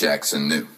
Jackson knew.